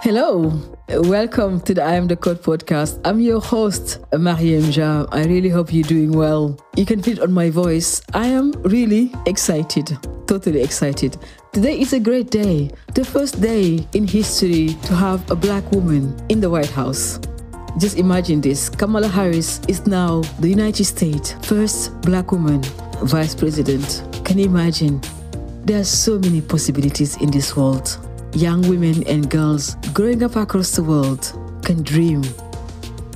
Hello, welcome to the I Am the Code podcast. I'm your host, Marieme Ja. I really hope you're doing well. You can feel it on my voice. I am really excited, totally excited. Today is a great day, the first day in history to have a black woman in the White House. Just imagine this Kamala Harris is now the United States' first black woman vice president. Can you imagine? There are so many possibilities in this world young women and girls growing up across the world can dream.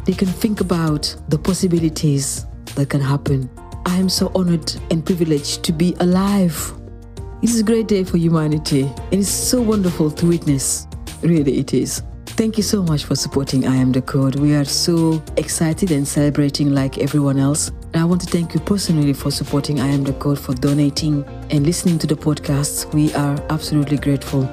They can think about the possibilities that can happen. I am so honored and privileged to be alive. It is a great day for humanity and it's so wonderful to witness. Really, it is. Thank you so much for supporting I Am the Code. We are so excited and celebrating like everyone else. And I want to thank you personally for supporting I Am the Code, for donating and listening to the podcast. We are absolutely grateful.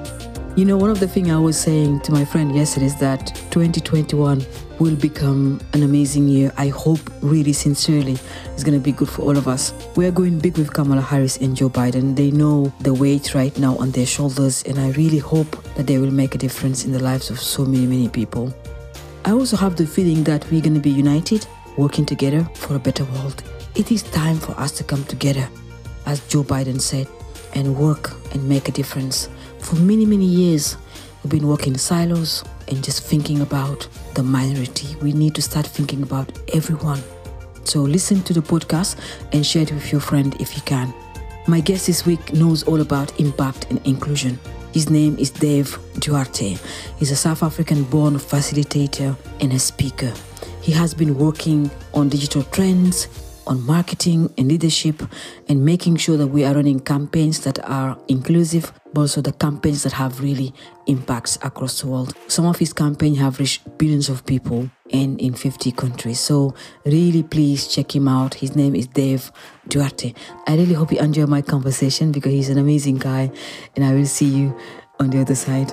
You know, one of the things I was saying to my friend yesterday is that 2021 will become an amazing year. I hope really sincerely it's going to be good for all of us. We are going big with Kamala Harris and Joe Biden. They know the weight right now on their shoulders, and I really hope that they will make a difference in the lives of so many, many people. I also have the feeling that we're going to be united, working together for a better world. It is time for us to come together, as Joe Biden said, and work and make a difference. For many, many years, we've been working in silos and just thinking about the minority. We need to start thinking about everyone. So listen to the podcast and share it with your friend if you can. My guest this week knows all about impact and inclusion. His name is Dave Duarte. He's a South African born facilitator and a speaker. He has been working on digital trends, on marketing and leadership and making sure that we are running campaigns that are inclusive, but also the campaigns that have really impacts across the world. Some of his campaigns have reached billions of people and in 50 countries. So really please check him out. His name is Dave Duarte. I really hope you enjoy my conversation because he's an amazing guy and I will see you on the other side.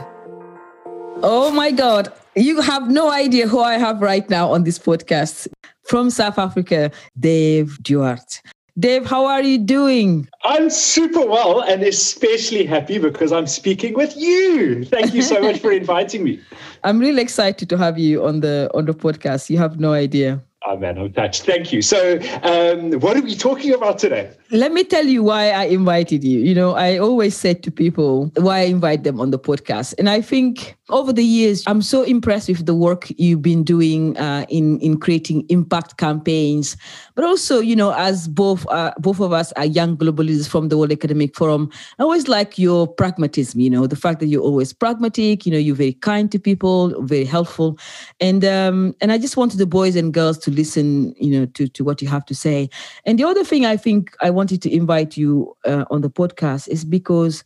Oh my God. You have no idea who I have right now on this podcast from South Africa, Dave Duarte. Dave, how are you doing? I'm super well and especially happy because I'm speaking with you. Thank you so much for inviting me. I'm really excited to have you on the on the podcast. You have no idea. Oh man, I'm touched. Thank you. So, um, what are we talking about today? Let me tell you why I invited you. You know, I always said to people why I invite them on the podcast, and I think over the years, I'm so impressed with the work you've been doing uh, in in creating impact campaigns, but also, you know, as both uh, both of us are young global leaders from the World Economic Forum, I always like your pragmatism. You know, the fact that you're always pragmatic. You know, you're very kind to people, very helpful, and um, and I just wanted the boys and girls to listen, you know, to to what you have to say. And the other thing I think I wanted to invite you uh, on the podcast is because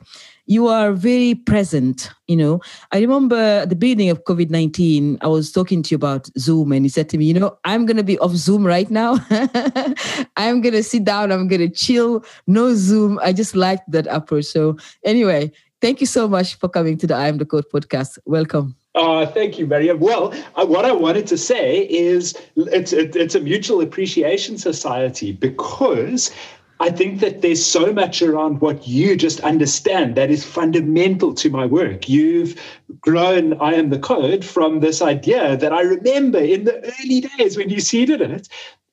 you are very present. You know, I remember at the beginning of COVID 19, I was talking to you about Zoom, and you said to me, You know, I'm going to be off Zoom right now. I'm going to sit down, I'm going to chill, no Zoom. I just liked that approach. So, anyway, thank you so much for coming to the I Am the Code podcast. Welcome. Uh, thank you, Marieme. Well, uh, what I wanted to say is it's, it, it's a mutual appreciation society because I think that there's so much around what you just understand that is fundamental to my work. You've grown I Am the Code from this idea that I remember in the early days when you seeded it.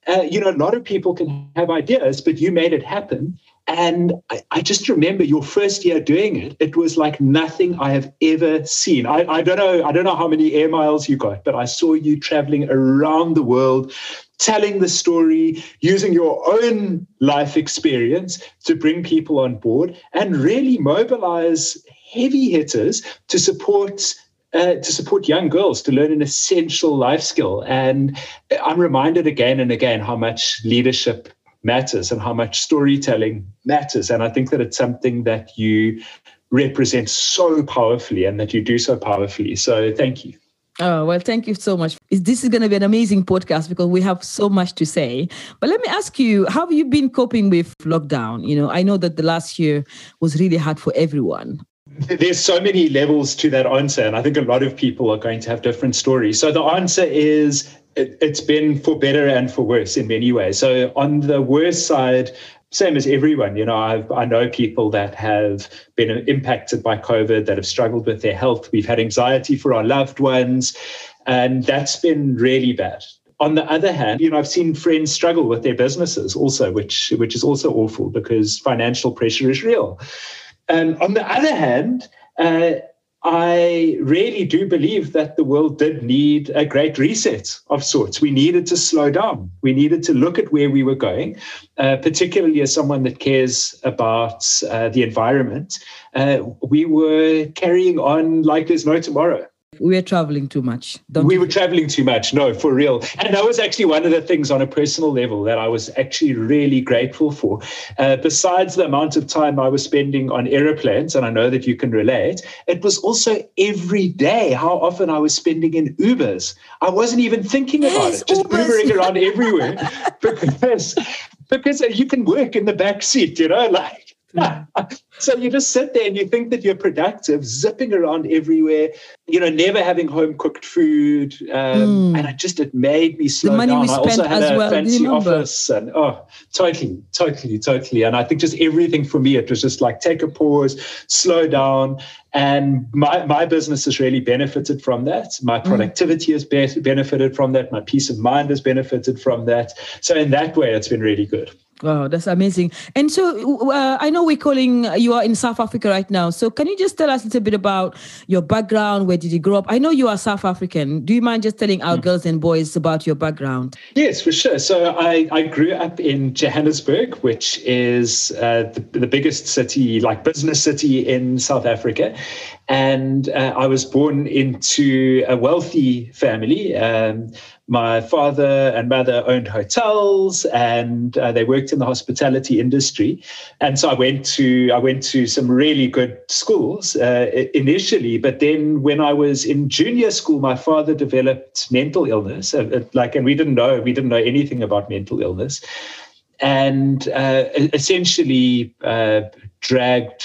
Uh, you know, a lot of people can have ideas, but you made it happen. And I, I, just remember your first year doing it. It was like nothing I have ever seen. I, I don't know, I don't know how many air miles you got, but I saw you traveling around the world, telling the story, using your own life experience to bring people on board and really mobilize heavy hitters to support uh, to support young girls to learn an essential life skill. And I'm reminded again and again how much leadership matters and how much storytelling matters. And I think that it's something that you represent so powerfully and that you do so powerfully. So thank you. Oh, well, thank you so much. This is going to be an amazing podcast because we have so much to say. But let me ask you, how have you been coping with lockdown? You know, I know that the last year was really hard for everyone. There's so many levels to that answer, and I think a lot of people are going to have different stories. So the answer is it, has been for better and for worse in many ways. So on the worst side, same as everyone. You know, I've, I know people that have been impacted by COVID, that have struggled with their health. We've had anxiety for our loved ones, and that's been really bad. On the other hand, you know, I've seen friends struggle with their businesses also, which which is also awful because financial pressure is real. And on the other hand, uh, I really do believe that the world did need a great reset of sorts. We needed to slow down. We needed to look at where we were going, uh, particularly as someone that cares about uh, the environment. Uh, we were carrying on like there's no tomorrow we were traveling too much. we you? were traveling too much. No, for real. And that was actually one of the things on a personal level that I was actually really grateful for. Uh, besides the amount of time I was spending on aeroplanes, and I know that you can relate, it was also every day how often I was spending in Ubers. I wasn't even thinking about yes, it, just Ubers. Ubering around everywhere because because you can work in the back seat, you know, like so you just sit there and you think that you're productive, zipping around everywhere, you know, never having home cooked food. Um, mm. And it just, it made me slow down. I also had a well, fancy office and oh, totally, totally, totally. And I think just everything for me, it was just like take a pause, slow down. And my, my business has really benefited from that. My hmm. productivity mm. has be- benefited from that. My peace of mind has benefited from that. So in that way, it's been really good. Wow, that's amazing. And so uh, I know we're calling, you are in South Africa right now. So can you just tell us a little bit about your background? Where did you grow up? I know you are South African. Do you mind just telling our mm. girls and boys about your background? Yes, for sure. So I, I grew up in Johannesburg, which is uh, the, the biggest city, like business city in South Africa. And uh, I was born into a wealthy family. Um, my father and mother owned hotels and uh, they worked in the hospitality industry and so i went to i went to some really good schools uh, initially but then when i was in junior school my father developed mental illness uh, like and we didn't know we didn't know anything about mental illness and uh, essentially uh, dragged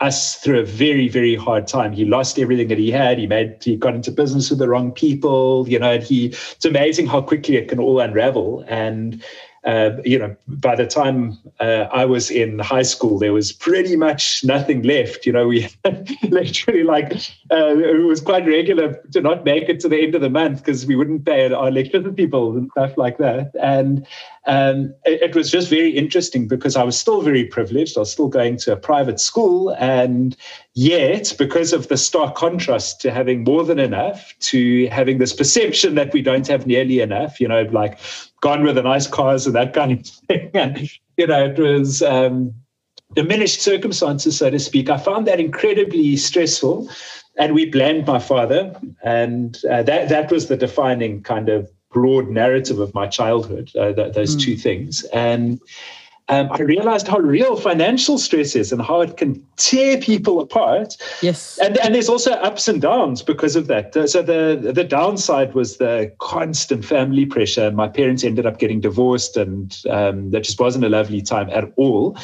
us through a very, very hard time. He lost everything that he had. He made, he got into business with the wrong people. You know, he, it's amazing how quickly it can all unravel. And uh, you know, by the time uh, I was in high school, there was pretty much nothing left. You know, we literally like uh, it was quite regular to not make it to the end of the month because we wouldn't pay our electricity bills and stuff like that. And um, it, it, was just very interesting because I was still very privileged. I was still going to a private school, and yet, because of the stark contrast to having more than enough to having this perception that we don't have nearly enough, you know, like gone with the nice cars and that kind of thing. And, you know, it was um, diminished circumstances, so to speak. I found that incredibly stressful. And we blamed my father. And uh, that, that was the defining kind of broad narrative of my childhood, uh, th- those mm. two things. And um, I realized how real financial stress is and how it can tear people apart. Yes. And, and there's also ups and downs because of that. So the, the downside was the constant family pressure. My parents ended up getting divorced, and um, that just wasn't a lovely time at all.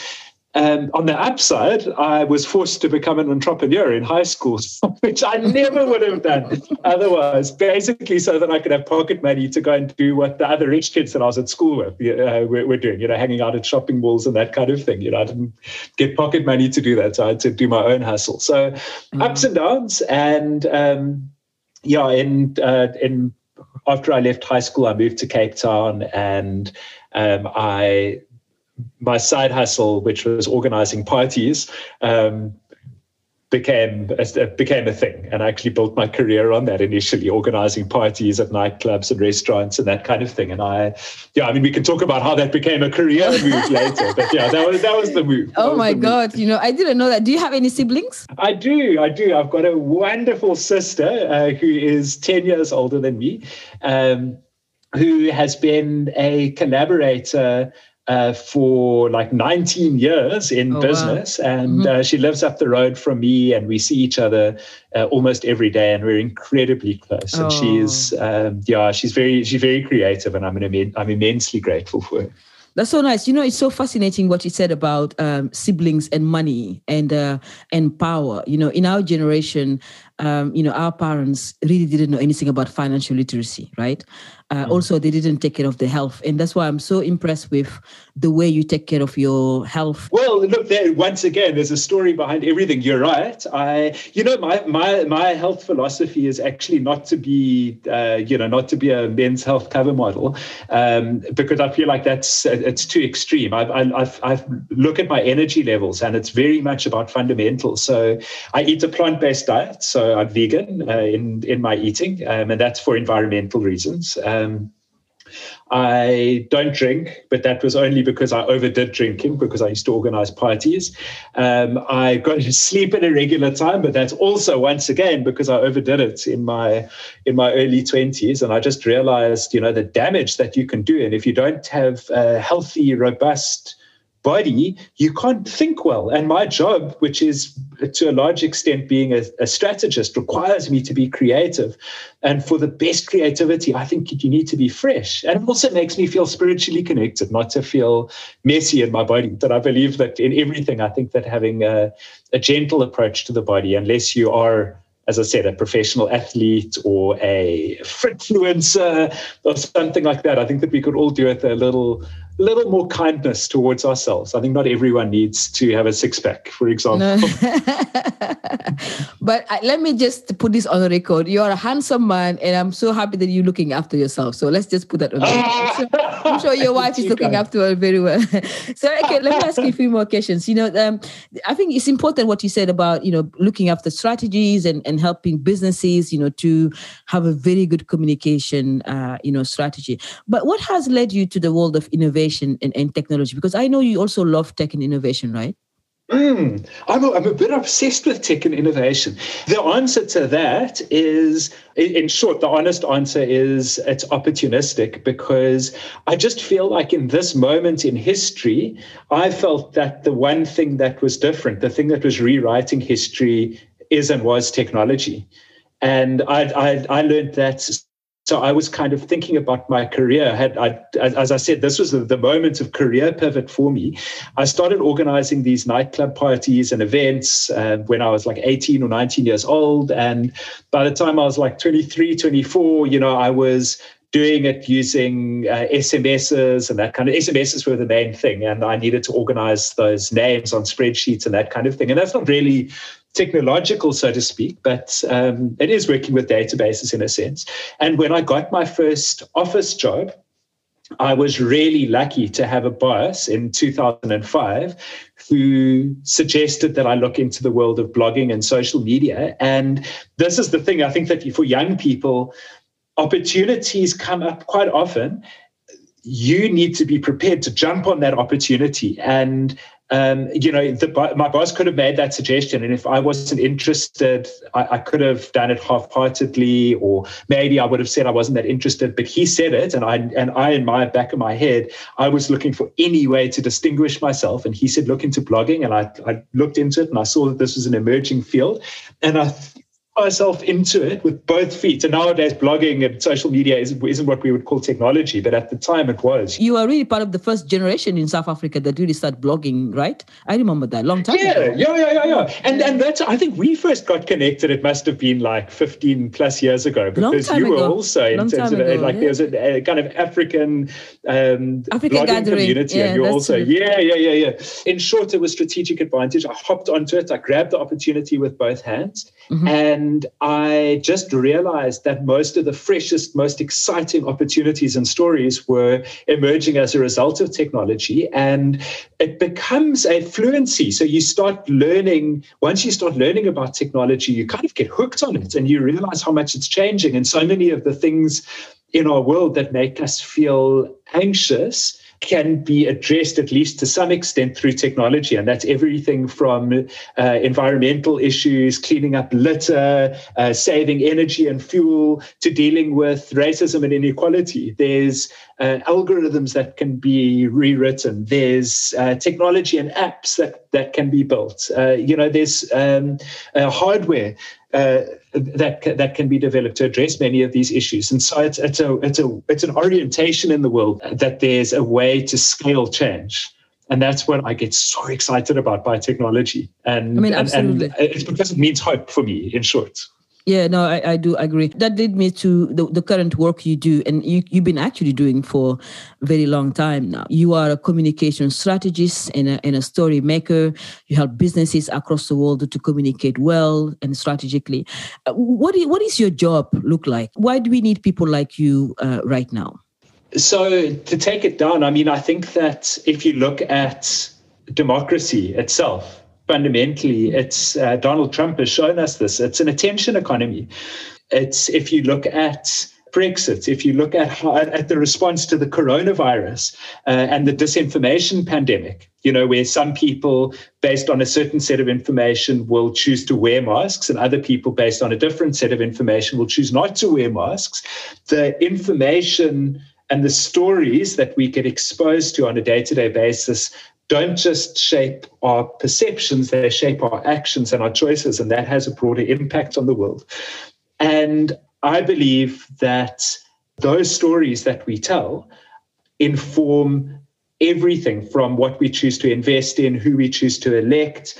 And on the upside, I was forced to become an entrepreneur in high school, which I never would have done otherwise, basically so that I could have pocket money to go and do what the other rich kids that I was at school with uh, were, were, doing, you know, hanging out at shopping malls and that kind of thing. You know, I didn't get pocket money to do that. So I had to do my own hustle. So mm-hmm. ups and downs. And um, yeah, in, uh, in after I left high school, I moved to Cape Town and um, I my side hustle, which was organizing parties, um, became a, became a thing, and I actually built my career on that initially, organizing parties at nightclubs and restaurants and that kind of thing. And I, yeah, I mean, we can talk about how that became a career move later, but yeah, that was that was the move. Oh my god, move. you know, I didn't know that. Do you have any siblings? I do, I do. I've got a wonderful sister uh, who is ten years older than me. Um, who has been a collaborator uh, for like 19 years in oh, business. Wow. And mm-hmm. uh, she lives up the road from me, and we see each other uh, almost every day, and we're incredibly close. Oh. And she's, um, yeah, she's very, she's very creative, and I'm, an, I'm immensely grateful for her. That's so nice. You know, it's so fascinating what you said about um, siblings and money and uh, and power. You know, in our generation, um, you know, our parents really didn't know anything about financial literacy, right? Uh, mm. also they didn't take care of their health. And that's why I'm so impressed with the way you take care of your health. Well, look, there once again, there's a story behind everything. You're right. I, you know, my my my health philosophy is actually not to be, uh, you know, not to be a men's health cover model, um, because I feel like that's it's too extreme. I I I look at my energy levels, and it's very much about fundamentals. So I eat a plant-based diet, so I'm vegan uh, in in my eating, um, and that's for environmental reasons. Um, I don't drink, but that was only because I overdid drinking because I used to organize parties. Um, I got to sleep at a regular time, but that's also once again because I overdid it in my in my early twenties, and I just realized, you know, the damage that you can do, and if you don't have a healthy, robust body, you can't think well. And my job, which is to a large extent being a, a, strategist, requires me to be creative. And for the best creativity, I think you need to be fresh. And it also makes me feel spiritually connected, not to feel messy in my body. That I believe that in everything, I think that having a, a gentle approach to the body, unless you are as I said, a professional athlete or a influencer or something like that. I think that we could all do with a little little more kindness towards ourselves. I think not everyone needs to have a six pack, for example. No. but uh, let me just put this on the record. You are a handsome man, and I'm so happy that you're looking after yourself. So let's just put that on the record. I'm, sure, I'm sure your wife is looking after her very well. so okay, let me ask you a few more questions. You know, um, I think it's important what you said about you know looking after strategies and and helping businesses, you know, to have a very good communication, uh, you know, strategy. But what has led you to the world of innovation? Innovation and, and technology? Because I know you also love tech and innovation, right? Mm, I'm, a, I'm a bit obsessed with tech and innovation. The answer to that is, in short, the honest answer is it's opportunistic because I just feel like in this moment in history, I felt that the one thing that was different, the thing that was rewriting history, is and was technology. And I, I, I learned that so I was kind of thinking about my career. Had, I, as I said, this was the, the moment of career pivot for me. I started organizing these nightclub parties and events uh, when I was like 18 or 19 years old. And by the time I was like 23, 24, you know, I was doing it using uh, SMSs and that kind of SMSs were the main thing. And I needed to organize those names on spreadsheets and that kind of thing. And that's not really technological, so to speak, but um, it is working with databases in a sense. And when I got my first office job, I was really lucky to have a boss in 2005 who suggested that I look into the world of blogging and social media. And this is the thing I think that for young people, opportunities come up quite often. You need to be prepared to jump on that opportunity and um, you know, the, my boss could have made that suggestion, and if I wasn't interested, I, I, could have done it half-heartedly, or maybe I would have said I wasn't that interested. But he said it, and I, and I, in my back of my head, I was looking for any way to distinguish myself. And he said, look into blogging, and I, I looked into it, and I saw that this was an emerging field, and I myself into it with both feet. And nowadays, blogging and social media is, isn't what we would call technology, but at the time it was. You are really part of the first generation in South Africa that really started blogging, right? I remember that long time yeah, ago. Yeah, yeah, yeah, yeah. And and that's I think we first got connected. It must have been like 15 plus years ago because you were ago. also in long terms of ago, like yeah. there's a, a, kind of African um, African blogging gathering. community, yeah, and you're also true. yeah, yeah, yeah, yeah. In short, it was strategic advantage. I hopped onto it. I grabbed the opportunity with both hands. Mm-hmm. And I just realized that most of the freshest, most exciting opportunities and stories were emerging as a result of technology. And it becomes a fluency. So you start learning, once you start learning about technology, you kind of get hooked on it and you realize how much it's changing. And so many of the things in our world that make us feel anxious can be addressed at least to some extent through technology. And that's everything from uh, environmental issues, cleaning up litter, uh, saving energy and fuel, to dealing with racism and inequality. There's uh, algorithms that can be rewritten. There's uh, technology and apps that, that can be built. Uh, you know, there's um, uh, hardware uh, that that can be developed to address many of these issues. And so it's it's a it's a it's an orientation in the world that there's a way to scale change. And that's what I get so excited about by technology. And I mean, absolutely. And, and it's because it means hope for me, in short. Yeah, no, I, I do agree. That led me to the, the current work you do, and you, you've been actually doing for a very long time now. You are a communication strategist and a, and a story maker. You help businesses across the world to communicate well and strategically. Uh, what, is, what is your job look like? Why do we need people like you uh, right now? So, to take it down, I mean, I think that if you look at democracy itself, fundamentally, it's uh, Donald Trump has shown us this. It's an attention economy. It's if you look at Brexit, if you look at how, at the response to the coronavirus uh, and the disinformation pandemic, you know, where some people, based on a certain set of information, will choose to wear masks, and other people, based on a different set of information, will choose not to wear masks. The information and the stories that we get exposed to on a day to day basis don't just shape our perceptions, they shape our actions and our choices, and that has a broader impact on the world. And I believe that those stories that we tell inform everything from what we choose to invest in, who we choose to elect.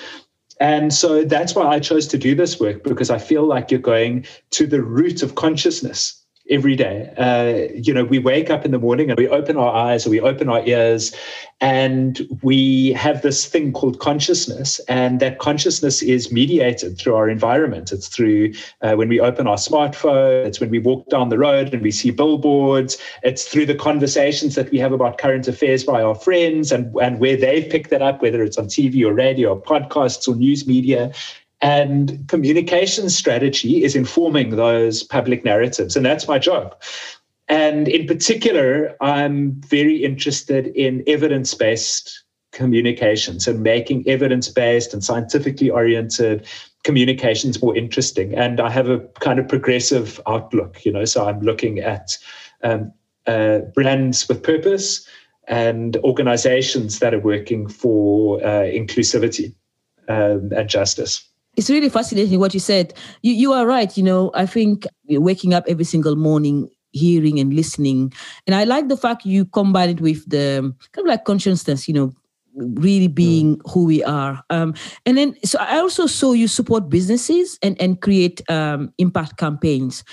And so that's why I chose to do this work because I feel like you're going to the root of consciousness every day. Uh, you know, we wake up in the morning and we open our eyes or we open our ears and we have this thing called consciousness. And that consciousness is mediated through our environment. It's through uh, when we open our smartphone, it's when we walk down the road and we see billboards, it's through the conversations that we have about current affairs by our friends and, and where they've picked that up, whether it's on TV or radio or podcasts or news media. And communication strategy is informing those public narratives. And that's my job. And in particular, I'm very interested in evidence based communications and making evidence based and scientifically oriented communications more interesting. And I have a kind of progressive outlook, you know, so I'm looking at um, uh, brands with purpose and organizations that are working for uh, inclusivity um, and justice it's really fascinating what you said. You, you are right. You know, I think waking up every single morning, hearing and listening. And I like the fact you combine it with the kind of like consciousness, you know, really being who we are. Um, and then, so I also saw you support businesses and, and create um, impact campaigns.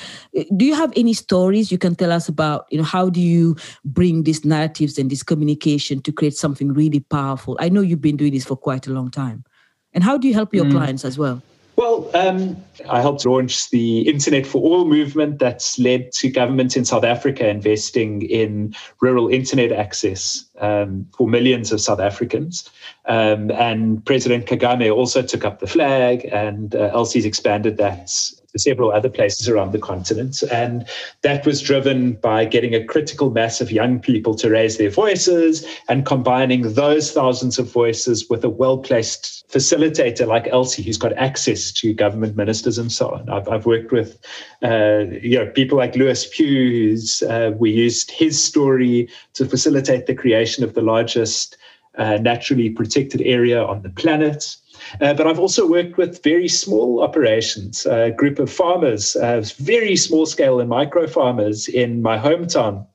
Do you have any stories you can tell us about, you know, how do you bring these narratives and this communication to create something really powerful? I know you've been doing this for quite a long time. And how do you help your mm. clients as well? Well, um, I helped launch the Internet for All movement that's led to government in South Africa investing in rural internet access um, for millions of South Africans. Um, and President Kagame also took up the flag, and uh, Elsie's expanded that several other places around the continent. And that was driven by getting a critical mass of young people to raise their voices and combining those thousands of voices with a well placed facilitator like Elsie, who's got access to government ministers and so on. I've, I've worked with uh, you know, people like Lewis Pugh, uh, we used his story to facilitate the creation of the largest uh, naturally protected area on the planet. Uh, but I've also worked with very small operations, a group of farmers, uh, very small scale and micro farmers in my hometown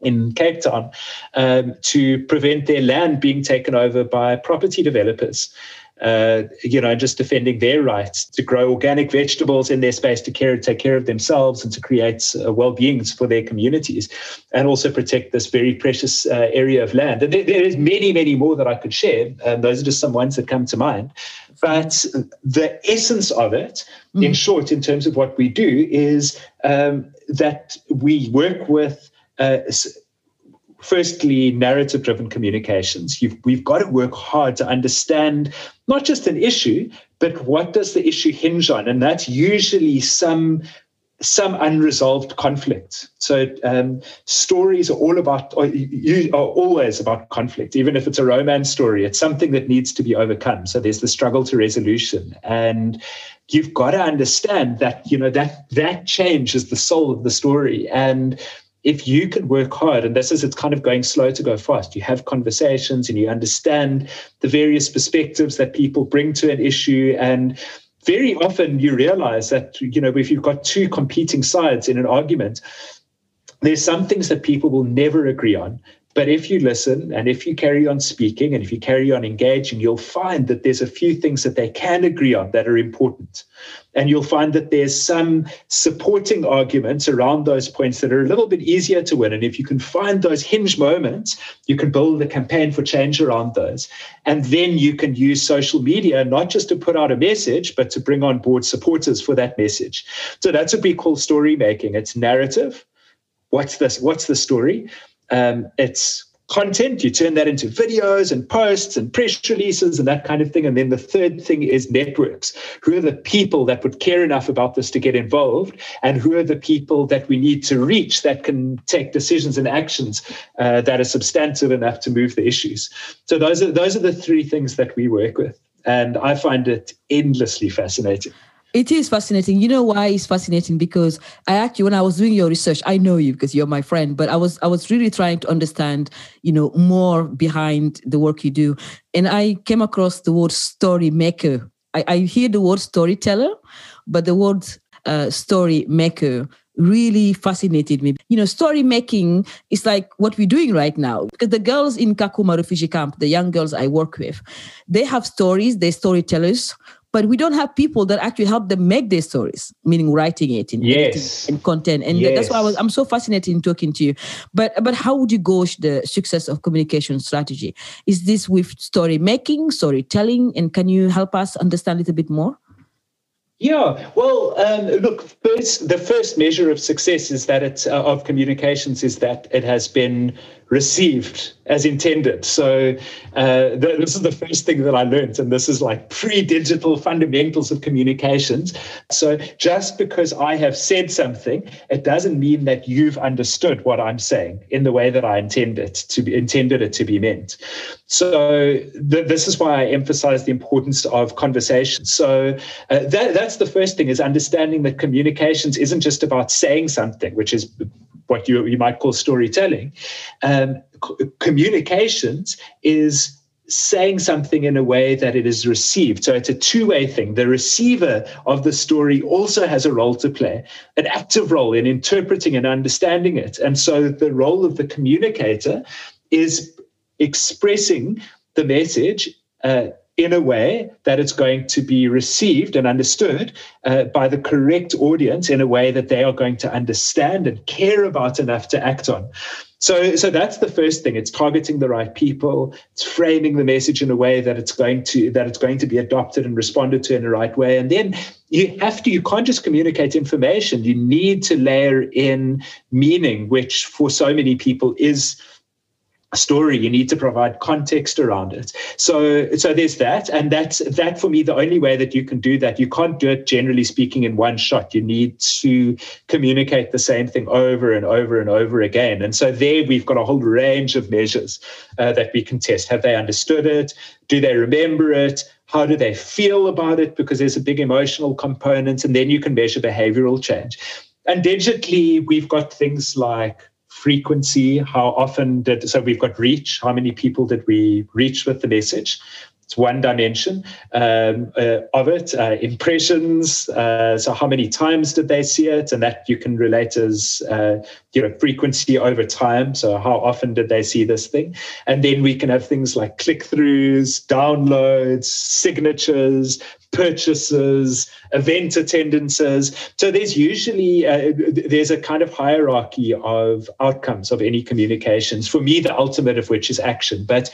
in Cape Town um, to prevent their land being taken over by property developers uh, you know, just defending their rights to grow organic vegetables in their space, to care, take care of themselves, and to create uh, well-beings for their communities, and also protect this very precious uh, area of land. And there, there is many, many more that I could share. And those are just some ones that come to mind. But the essence of it, mm. in short, in terms of what we do, is um, that we work with. Uh, firstly, narrative driven communications. You've, we've got to work hard to understand not just an issue, but what does the issue hinge on? And that's usually some some unresolved conflict. So um, stories are all about, or you are always about conflict. Even if it's a romance story, it's something that needs to be overcome. So there's the struggle to resolution, and you've got to understand that you know that that change is the soul of the story. And if you can work hard, and this is it's kind of going slow to go fast, you have conversations and you understand the various perspectives that people bring to an issue. And very often you realize that, you know, if you've got two competing sides in an argument, there's some things that people will never agree on. But if you listen and if you carry on speaking and if you carry on engaging, you'll find that there's a few things that they can agree on that are important. And you'll find that there's some supporting arguments around those points that are a little bit easier to win. And if you can find those hinge moments, you can build a campaign for change around those. And then you can use social media not just to put out a message, but to bring on board supporters for that message. So that's what we call story making. It's narrative. What's this? What's the story? Um, it's content, you turn that into videos and posts and press releases and that kind of thing. And then the third thing is networks. Who are the people that would care enough about this to get involved? And who are the people that we need to reach that can take decisions and actions uh, that are substantive enough to move the issues? So those are those are the three things that we work with. And I find it endlessly fascinating. It is fascinating. You know why it's fascinating? Because I actually, when I was doing your research, I know you because you're my friend, but I was I was really trying to understand, you know, more behind the work you do, and I came across the word story maker. I, I hear the word storyteller, but the word uh, story maker really fascinated me. You know, story making is like what we're doing right now because the girls in Kakuma refugee camp, the young girls I work with, they have stories, they're storytellers but we don't have people that actually help them make their stories meaning writing it in yes. and content. And yes. that's why I was, i'm so fascinated in talking to you. But but how would you gauge the success of communication strategy? Is this with story making storytelling? And can you help us understand a little bit more? Yeah, well, um, look, first, the first measure of success is that it's uh, of communications is that it has been received as intended. So uh, th- this is the first thing that I learned, and this is like pre-digital fundamentals of communications. So just because I have said something, it doesn't mean that you've understood what I'm saying in the way that I intended to be intended it to be meant. So th- this is why I emphasize the importance of conversation. So uh, that, that's the first thing is understanding that communications isn't just about saying something, which is what you, you might call storytelling. Um, communications is saying something in a way that it is received. So it's a two way thing. The receiver of the story also has a role to play, an active role in interpreting and understanding it. And so the role of the communicator is expressing the message. Uh, in a way that it's going to be received and understood uh, by the correct audience in a way that they are going to understand and care about enough to act on. So, so that's the first thing. It's targeting the right people. It's framing the message in a way that it's going to that it's going to be adopted and responded to in the right way. And then you have to. You can't just communicate information. You need to layer in meaning, which for so many people is story you need to provide context around it. So so there's that and that's that for me the only way that you can do that you can't do it generally speaking in one shot. You need to communicate the same thing over and over and over again. And so there we've got a whole range of measures uh, that we can test. Have they understood it? Do they remember it? How do they feel about it? Because there's a big emotional component and then you can measure behavioral change. And digitally we've got things like frequency, how often did, so we've got reach, how many people did we reach with the message? It's one dimension um, uh, of it. Uh, impressions, uh, so how many times did they see it? And that you can relate as, uh, you know, frequency over time. So how often did they see this thing? And then we can have things like click-throughs, downloads, signatures, purchases, event attendances. So there's usually uh, there's a kind of hierarchy of outcomes of any communications. For me, the ultimate of which is action, but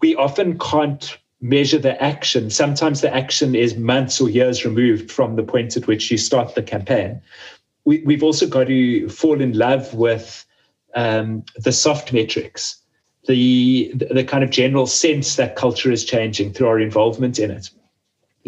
we often can't measure the action. Sometimes the action is months or years removed from the point at which you start the campaign. We, we've also got to fall in love with um, the soft metrics. The, the kind of general sense that culture is changing through our involvement in it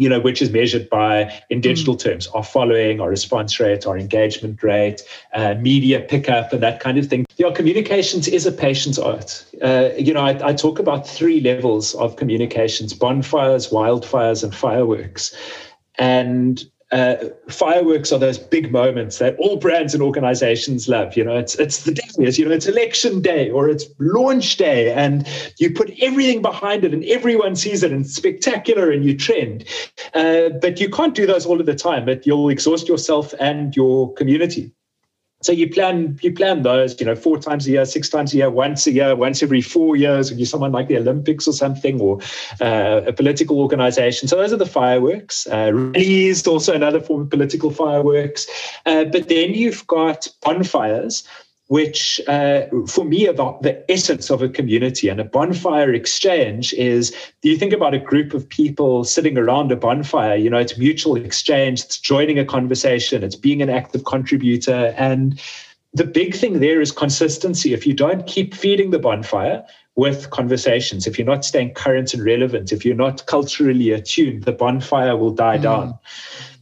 you know, which is measured by, in digital mm. terms, our following, our response rate, our engagement rate, uh, media pickup, and that kind of thing. Yeah, communications is a patient's art. Uh, you know, I, I talk about three levels of communications bonfires, wildfires, and fireworks. And uh, fireworks are those big moments that all brands and organizations love. You know, it's it's the day, you know, it's election day or it's launch day, and you put everything behind it, and everyone sees it, and it's spectacular, and you trend. Uh, but you can't do those all of the time. But you'll exhaust yourself and your community. So you plan you plan those, you know, four times a year, six times a year, once a year, once every four years, if you're someone like the Olympics or something, or uh, a political organization. So those are the fireworks. Uh, rallies, also another form of political fireworks. Uh, but then you've got bonfires, which uh, for me are the, the, essence of a community. And a bonfire exchange is you think about a group of people sitting around a bonfire, you know, it's mutual exchange, it's joining a conversation, it's being an active contributor. And the big thing there is consistency. If you don't keep feeding the bonfire, with conversations. If you're not staying current and relevant, if you're not culturally attuned, the bonfire will die mm. down.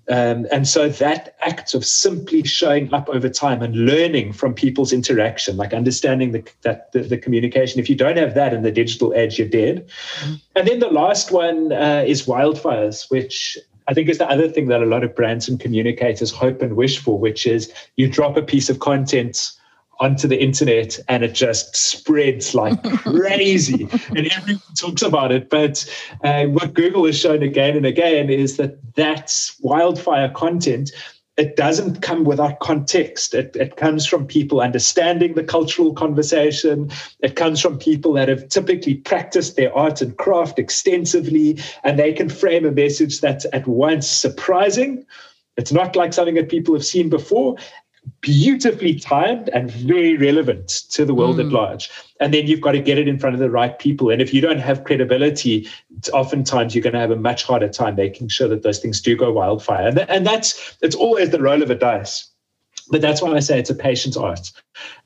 Um, and so that act of simply showing up over time and learning from people's interaction, like understanding the, that the, the communication, if you don't have that in the digital age, you're dead. Mm-hmm. And then the last one uh, is wildfires, which I think is the other thing that a lot of brands and communicators hope and wish for, which is you drop a piece of content onto the internet and it just spreads like crazy and everyone talks about it but uh, what google has shown again and again is that that's wildfire content it doesn't come without context. It, it comes from people understanding the cultural conversation. It comes from people that have typically practiced their art and craft extensively, and they can frame a message that's at once surprising. It's not like something that people have seen before, beautifully timed and very relevant to the world mm. at large. And then you've got to get it in front of the right people. And if you don't have credibility, oftentimes you're going to have a much harder time making sure that those things do go wildfire. And, th- and that's it's always the roll of a dice. But that's why I say it's a patience art.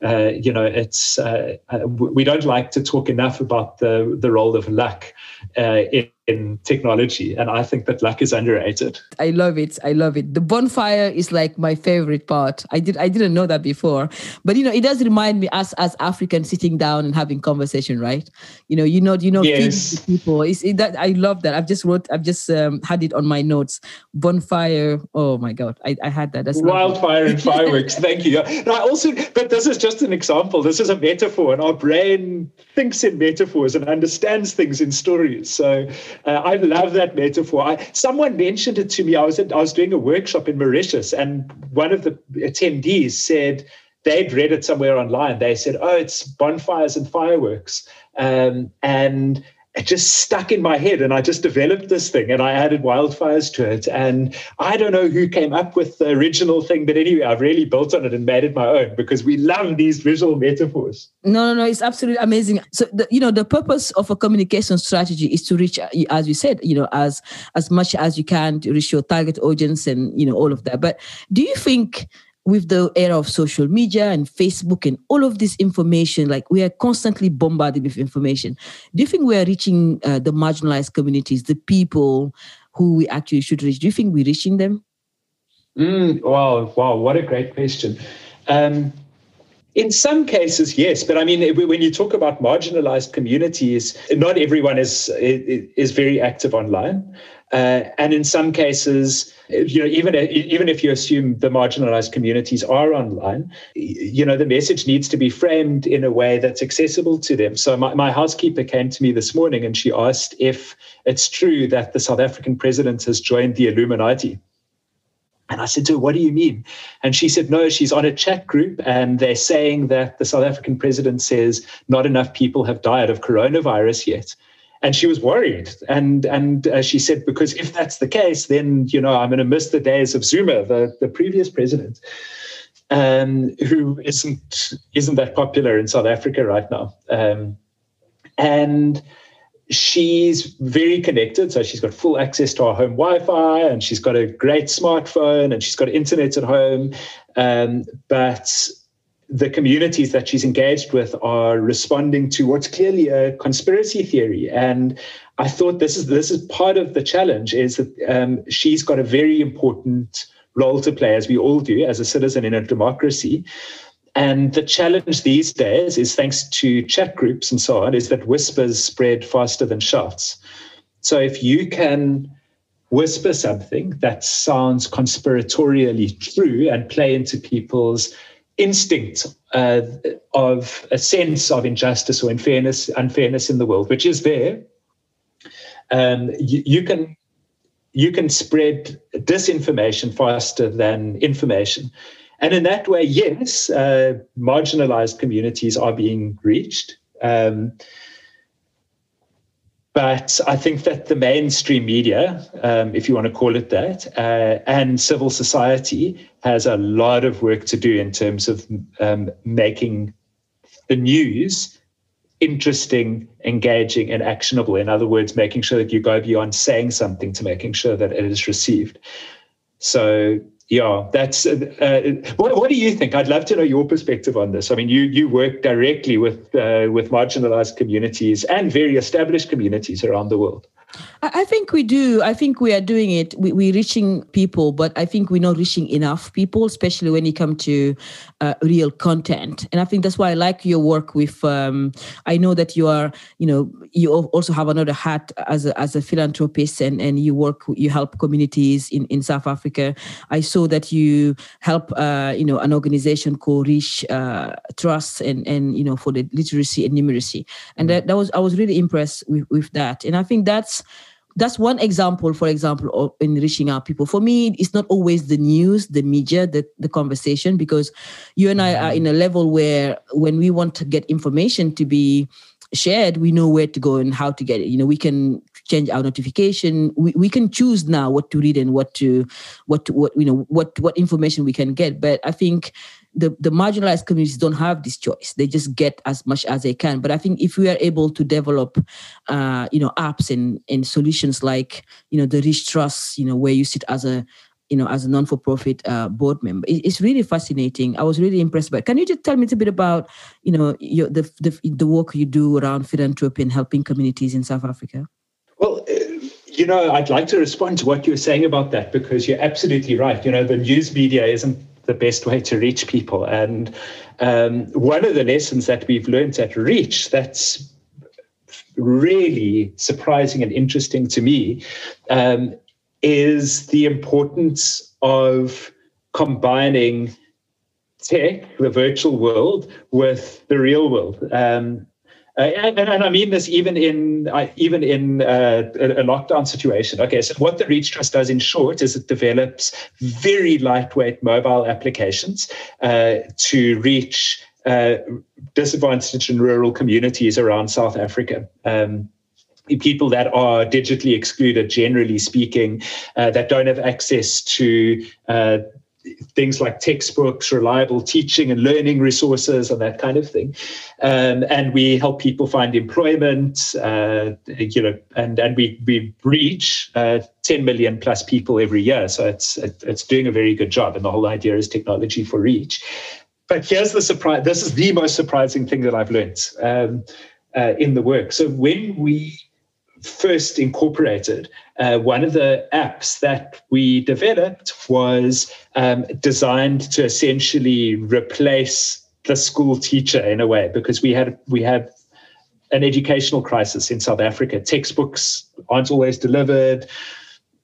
Uh, you know, it's uh, uh we don't like to talk enough about the the role of luck uh, in in technology and i think that luck is underrated. I love it. I love it. The bonfire is like my favorite part. I did i didn't know that before. But you know it does remind me us as africans sitting down and having conversation right? You know you know you know yes. people. It's it, that i love that. I've just wrote i've just um, had it on my notes. Bonfire. Oh my god. I, I had that. That's wildfire and fireworks. Thank you. And i also but this is just an example this is a metaphor and our brain thinks in metaphors and understands things in stories so uh, I love that metaphor. I, someone mentioned it to me. I was at, I was doing a workshop in Mauritius, and one of the attendees said they'd read it somewhere online. They said, "Oh, it's bonfires and fireworks," um, and it just stuck in my head and I just developed this thing and I added wildfires to it. And I don't know who came up with the original thing, but anyway, I've really built on it and made it my own because we love these visual metaphors. No, no, no, it's absolutely amazing. So, the, you know, the purpose of a communication strategy is to reach, as you said, you know, as as much as you can to reach your target audience and, you know, all of that. But do you think with the era of social media and Facebook and all of this information, like we are constantly bombarded with information. Do you think we are reaching uh, the marginalized communities, the people who we actually should reach? Do you think we're reaching them? Mm, wow, wow, what a great question. Um, in some cases, yes, but I mean, when you talk about marginalized communities, not everyone is is very active online. Uh, and in some cases, you know, even even if you assume the marginalized communities are online, you know, the message needs to be framed in a way that's accessible to them. So my, my housekeeper came to me this morning and she asked if it's true that the South African president has joined the Illuminati. And I said to her, What do you mean? And she said, No, she's on a chat group and they're saying that the South African president says not enough people have died of coronavirus yet and she was worried. And and uh, she said because if that's the case then you know i'm going to miss the days of zuma the, the previous president um, who isn't isn't that popular in south africa right now. Um, and she's very connected. So she's got full access to our home wi-fi and she's got a great smartphone and she's got internet at home. Um, but the communities that she's engaged with are responding to what's clearly a conspiracy theory. And I thought this is this is part of the challenge is that um, she's got a very important role to play, as we all do, as a citizen in a democracy. And the challenge these days is thanks to chat groups and so on, is that whispers spread faster than shouts. So if you can whisper something that sounds conspiratorially true and play into people's instinct uh, of a sense of injustice or unfairness, unfairness in the world, which is there, um, you, you, can you can spread disinformation faster than information. and in that way, yes, uh, marginalized communities are being reached. Um, but I think that the mainstream media, um, if you want to call it that, uh, and civil society has a lot of work to do in terms of um, making the news interesting, engaging, and actionable. In other words, making sure that you go beyond saying something to making sure that it is received. So yeah, that's uh, uh, what, what do you think? I'd love to know your perspective on this. I mean, you you work directly with uh, with marginalized communities and very established communities around the world. I think we do. I think we are doing it. We, we're reaching people, but I think we're not reaching enough people, especially when you come to uh, real content. And I think that's why I like your work with. Um, I know that you are, you know, you also have another hat as a, as a philanthropist, and and you work, you help communities in in South Africa. I saw that you help, uh, you know, an organization called Reach uh, Trust, and and you know for the literacy and numeracy, and that, that was I was really impressed with with that, and I think that's that's one example, for example, in reaching out people. For me, it's not always the news, the media, the, the conversation, because you and I are in a level where when we want to get information to be shared, we know where to go and how to get it. You know, we can change our notification. We, we can choose now what to read and what to what to, what you know what what information we can get. But I think the, the marginalized communities don't have this choice. They just get as much as they can. But I think if we are able to develop, uh, you know, apps and, and solutions like, you know, the Reach Trust, you know, where you sit as a, you know, as a non-for-profit uh, board member, it's really fascinating. I was really impressed by it. Can you just tell me a little bit about, you know, your, the, the, the work you do around philanthropy and helping communities in South Africa? Well, uh, you know, I'd like to respond to what you were saying about that because you're absolutely right. You know, the news media isn't the best way to reach people. And um, one of the lessons that we've learned at Reach that's really surprising and interesting to me um, is the importance of combining tech, the virtual world, with the real world. Um, uh, and, and, I mean this even in uh, even in uh, a, lockdown situation. Okay, so what the Reach Trust does in short is it develops very lightweight mobile applications uh, to reach uh, disadvantaged and rural communities around South Africa. Um, people that are digitally excluded, generally speaking, uh, that don't have access to uh, things like textbooks, reliable teaching and learning resources, and that kind of thing. Um, and we help people find employment, uh, you know, and and we we reach uh, 10 million plus people every year. So it's it's doing a very good job. And the whole idea is technology for reach. But here's the surprise. This is the most surprising thing that I've learned um, uh, in the work. So when we first incorporated, uh, one of the apps that we developed was um, designed to essentially replace the school teacher in a way because we had we had an educational crisis in South Africa. Textbooks aren't always delivered.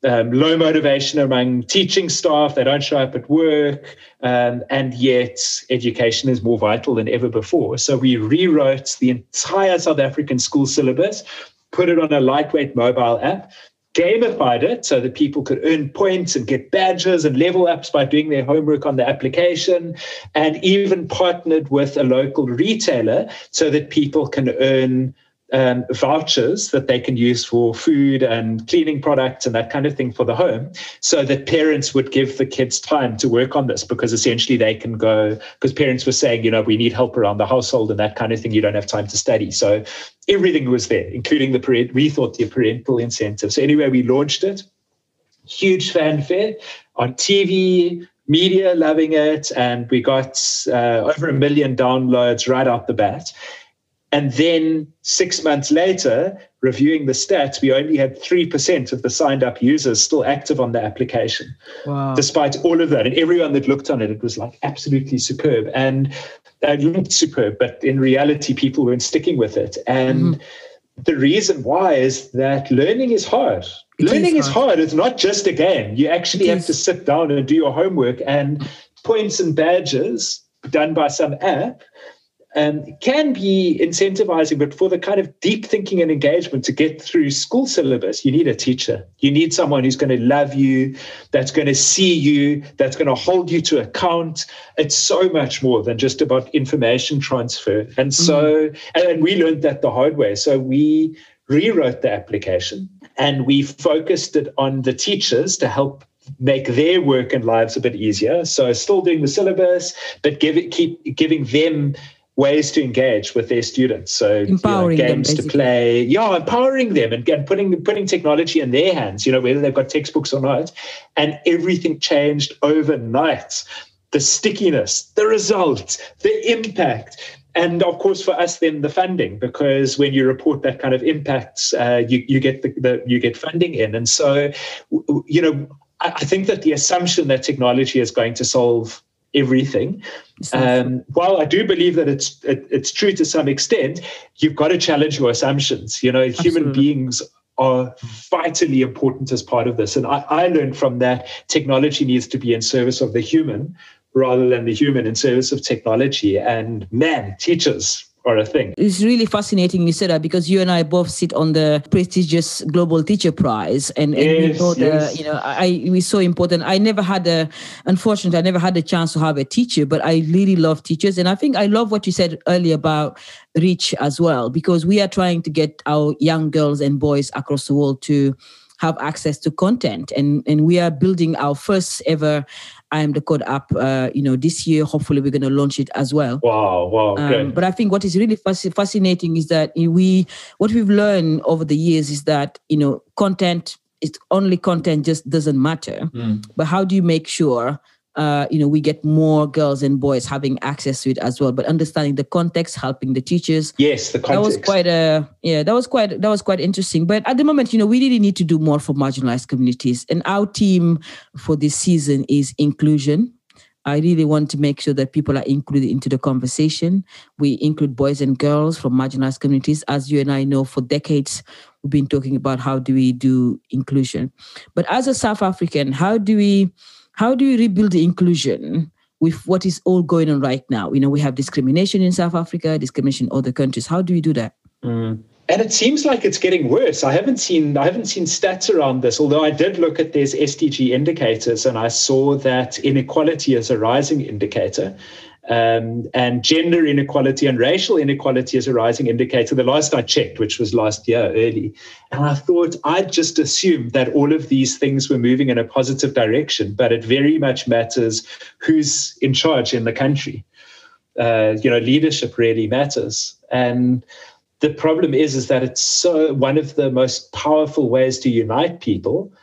Um, low motivation among teaching staff. They don't show up at work. Um, and yet, education is more vital than ever before. So, we rewrote the entire South African school syllabus put it on a lightweight mobile app, gamified it so that people could earn points and get badges and level ups by doing their homework on the application, and even partnered with a local retailer so that people can earn um, vouchers that they can use for food and cleaning products and that kind of thing for the home so that parents would give the kids time to work on this because essentially they can go because parents were saying you know we need help around the household and that kind of thing. You don't have time to study. So everything was there including the parent we thought the parental incentive. So anyway we launched it. Huge fanfare on tv media loving it. And we got uh, over a million downloads right out the bat and then six months later, reviewing the stats, we only had 3% of the signed up users still active on the application. Wow. Despite all of that. And everyone that looked on it, it was like absolutely superb. And it looked superb, but in reality, people weren't sticking with it. And mm-hmm. the reason why is that learning is hard. It learning is hard. is hard. It's not just a game. You actually have to sit down and do your homework and points and badges done by some app um, can be incentivizing, but for the kind of deep thinking and engagement to get through school syllabus, you need a teacher. You need someone who's going to love you, that's going to see you, that's going to hold you to account. It's so much more than just about information transfer. And so, mm. and we learned that the hard way. So we rewrote the application and we focused it on the teachers to help make their work and lives a bit easier. So still doing the syllabus, but give it, keep giving them ways to engage with their students. So empowering you know, games them, to play, yeah, empowering them and, and putting putting technology in their hands. You know, whether they've got textbooks or not, and everything changed overnight. The stickiness, the results, the impact. And of course, for us, then the funding, because when you report that kind of impact, uh, you you get the, the you get funding in, and so you know I think that the assumption that technology is going to solve everything. Um, while I do believe that it's it, it's true to some extent, you've got to challenge your assumptions. You know, Absolutely. human beings are vitally important as part of this. And I, I learned from that technology needs to be in service of the human rather than the human in service of technology. And man, teachers, a thing. It's really fascinating you said that because you and I both sit on the prestigious Global Teacher Prize, and, and yes, we the yes. you know I we so important. I never had a, unfortunately, I never had the chance to have a teacher, but I really love teachers, and I think I love what you said earlier about reach as well because we are trying to get our young girls and boys across the world to have access to content and and we are building our first ever I am the code app. Uh, you know, this year hopefully we're going to launch it as well. Wow, wow. Um, but I think what is really fascinating is that we what we've learned over the years is that you know content it's only content just doesn't matter. Mm. But how do you make sure uh, you know, we get more girls and boys having access to it as well. But understanding the context, helping the teachers. Yes, the context. That was quite a yeah. That was quite that was quite interesting. But at the moment, you know, we really need to do more for marginalized communities. And our team for this season is inclusion. I really want to make sure that people are included into the conversation. We include boys and girls from marginalized communities. As you and I know, for decades, we've been talking about how do we do inclusion. But as a South African, how do we how do you rebuild the inclusion with what is all going on right now? You know, we have discrimination in South Africa, discrimination in other countries. How do we do that? Mm. And it seems like it's getting worse. I haven't seen I haven't seen stats around this, although I did look at these SDG indicators and I saw that inequality is a rising indicator. Um, and gender inequality and racial inequality is a rising indicator. The last I checked, which was last year early, and I thought I'd just assumed that all of these things were moving in a positive direction, but it very much matters who's in charge in the country. Uh, you know, leadership really matters, and the problem is is that it's so one of the most powerful ways to unite people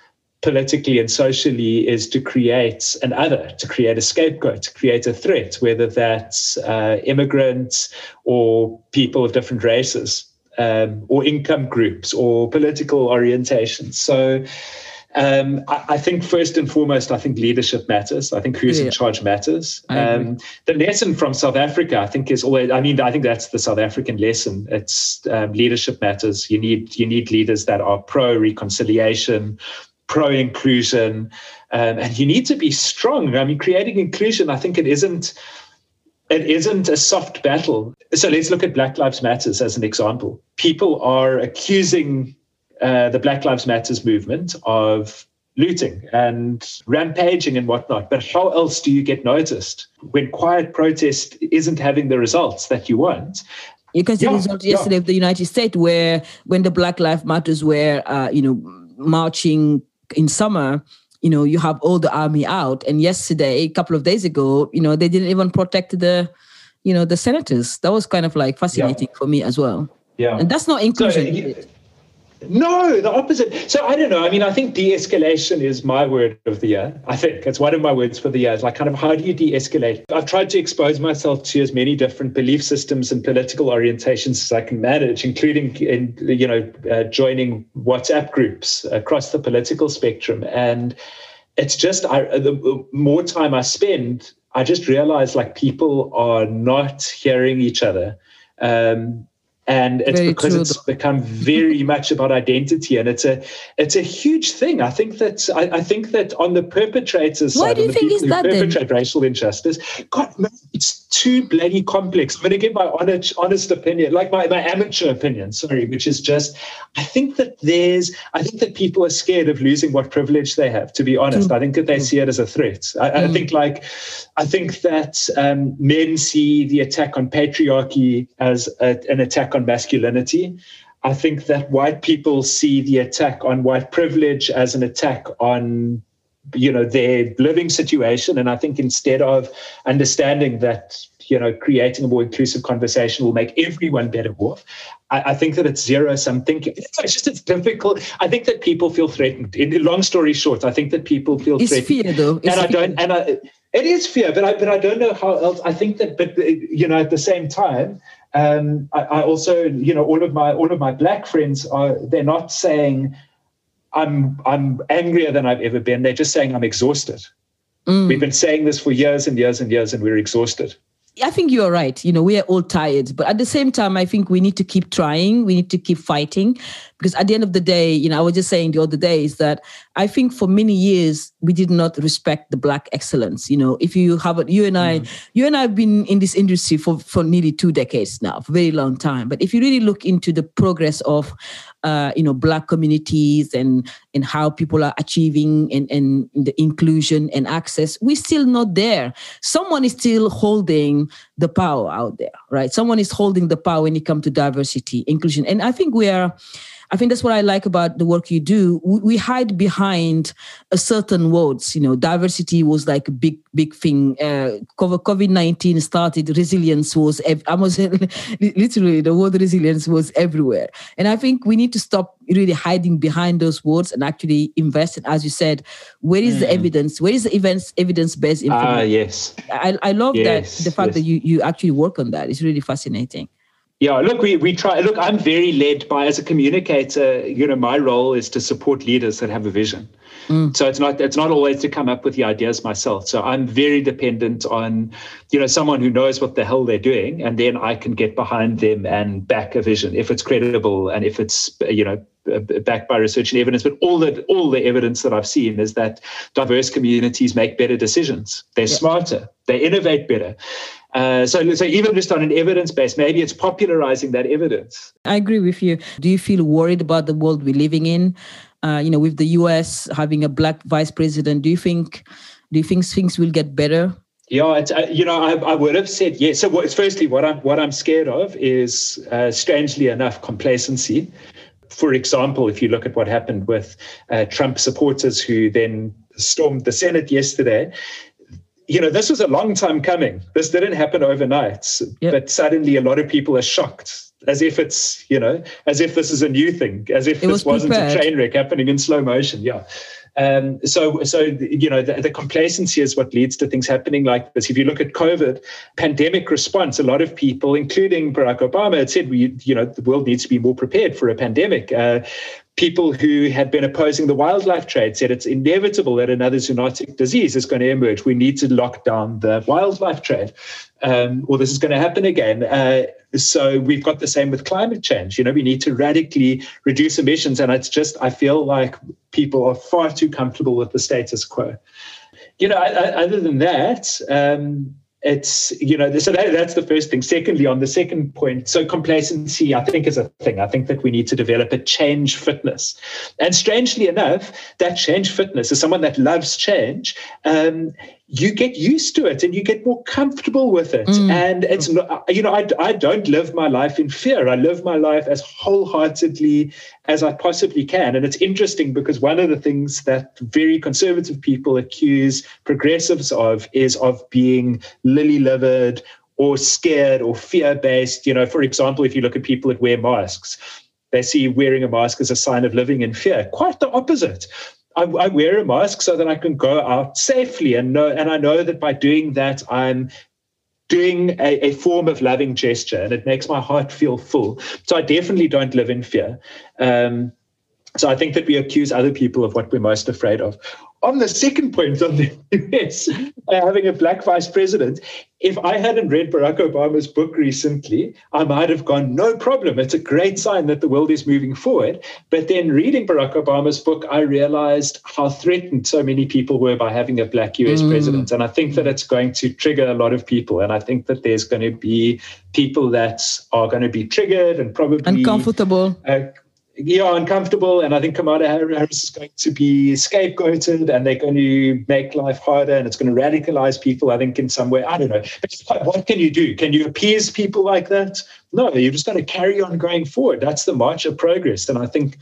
politically and socially is to create an other, to create a scapegoat, to create a threat, whether that's uh, immigrants or people of different races um, or income groups or political orientations. So um, I, I, think first and foremost, I think leadership matters. I think who's yeah. in charge matters. Um, the lesson from South Africa, I think, is always. I mean, I think that's the South African lesson. It's um, leadership matters. You need you need leaders that are pro reconciliation, pro inclusion, um, and you need to be strong. I mean, creating inclusion, I think it isn't it isn't a soft battle. So let's look at Black Lives Matters as an example. People are accusing uh, the Black Lives Matters movement of looting and rampaging and whatnot. But how else do you get noticed when quiet protest isn't having the results that you want? You can see yeah, the result yesterday yeah. of the United States, where when the Black Lives Matters were, uh, you know, marching in summer you know you have all the army out. And yesterday a couple of days ago you know they didn't even protect the you know the senators. That was kind of like fascinating yeah. for me as well. Yeah. And that's not inclusion. so, no, the opposite. So I don't know. I mean, I think de-escalation is my word of the year. I think it's one of my words for the year. It's like kind of how do you de-escalate? I've tried to expose myself to as many different belief systems and political orientations as I can manage, including in you know uh, joining WhatsApp groups across the political spectrum. And it's just I, the more time I spend, I just realize like people are not hearing each other. Um, and it's very because true, it's become very much about identity and it's a it's a huge thing i think that i, I think that on the perpetrators Why side do you think who that perpetrate then? racial injustice god it's too bloody complex i'm going to give my honest, honest opinion like my, my amateur opinion sorry which is just i think that there's i think that people are scared of losing what privilege they have to be honest mm. i think that they see it as a threat i, mm. I think like i think that um, men see the attack on patriarchy as a, an attack on masculinity. I think that white people see the attack on white privilege as an attack on you know their living situation and i think instead of understanding that you know creating a more inclusive conversation will make everyone better off I, I think that it's zero sum thinking. It's just it's difficult. I think that people feel threatened. In, long story short, I think that people feel it's threatened. fear, though. It's and I don't. And I, it is fear, but I but I don't know how else. I think that, but you know, at the same time, um, I, I, also, you know, all of my all of my black friends are they're not saying I'm I'm angrier than I've ever been. They're just saying I'm exhausted. Mm. We've been saying this for years and years and years, and we're exhausted. I think you're right. You know, we are all tired, but at the same time, I think we need to keep trying. We need to keep fighting because at the end of the day, you know, I was just saying the other day is that I think for many years we did not respect the black excellence. You know, if you have you and I, mm. you and I have been in this industry for for nearly two decades now, for a very long time. But if you really look into the progress of uh, you know black communities and and how people are achieving and, and the inclusion and access we're still not there. Someone is still holding the power out there right? Someone is holding the power when it comes to diversity inclusion. And i think we are I think that's what I like about the work you do. We, we hide behind a certain words. You know, diversity was like a big, big thing. Uh, COVID nineteen started. Resilience was. I was literally the word resilience was everywhere. And I think we need to stop really hiding behind those words and actually invest. And as you said, where is mm. the evidence? Where is the evidence evidence based ah, information? Ah, yes. I, I love yes, that the fact yes. that you you actually work on that. It's really fascinating. Yeah, look, we, we try. Look, I'm very led by as a communicator. You know, my role is to support leaders that have a vision. Mm. So it's not it's not always to come up with the ideas myself. So I'm very dependent on, you know, someone who knows what the hell they're doing, and then I can get behind them and back a vision if it's credible and if it's you know backed by research and evidence. But all the all the evidence that I've seen is that diverse communities make better decisions. They're yeah. smarter. They innovate better. Uh, so, so even just on an evidence base, maybe it's popularizing that evidence. I agree with you. Do you feel worried about the world we're living in? Uh, you know, with the U.S. having a black vice president, do you think do you think things will get better? Yeah, it's, uh, you know, I, I, would have said yes. So, what, firstly, what I'm what I'm scared of is, uh, strangely enough, complacency. For example, if you look at what happened with uh, Trump supporters who then stormed the Senate yesterday, you know, this was a long time coming. This didn't happen overnight, yep. but suddenly a lot of people are shocked as if it's, you know, as if this is a new thing, as if it this was not a train wreck happening in slow motion. Yeah. Um, so, so you know, the, the, complacency is what leads to things happening like this. If you look at COVID pandemic response, a lot of people, including Barack Obama, had said we, you know, the world needs to be more prepared for a pandemic. Uh, people who had been opposing the wildlife trade said it's inevitable that another zoonotic disease is going to emerge. We need to lock down the wildlife trade, um, or this is going to happen again. Uh, so we've got the same with climate change. You know, we need to radically reduce emissions, and it's just I feel like people are far too comfortable with the status quo. You know, I, I, other than that. Um, it's you know so that, that's the first thing. Secondly on the second point so complacency i think is a thing. I think that we need to develop a change fitness. And strangely enough that change fitness is someone that loves change um, you get used to it and you get more comfortable with it. Mm. And it's not, you know, I, I don't live my life in fear. I live my life as wholeheartedly as I possibly can. And it's interesting because one of the things that very conservative people accuse progressives of is of being lily livered or scared or fear based. You know, for example, if you look at people that wear masks, they see wearing a mask as a sign of living in fear. Quite the opposite. I, I, wear a mask so that I can go out safely and know, and I know that by doing that, I'm doing a, a, form of loving gesture and it makes my heart feel full. So I definitely don't live in fear. Um, So I think that we accuse other people of what we're most afraid of. On the second point on the US uh, having a black vice president, if I hadn't read Barack Obama's book recently, I might have gone, no problem. It's a great sign that the world is moving forward. But then reading Barack Obama's book, I realized how threatened so many people were by having a black US mm. president. And I think that it's going to trigger a lot of people. And I think that there's going to be people that are going to be triggered and probably uncomfortable. Uh, yeah, uncomfortable. And I think Kamala Harris is going to be scapegoated and they're going to make life harder and it's going to radicalize people, I think, in some way. I don't know. But what can you do? Can you appease people like that? No, you're just going to carry on going forward. That's the march of progress. And I think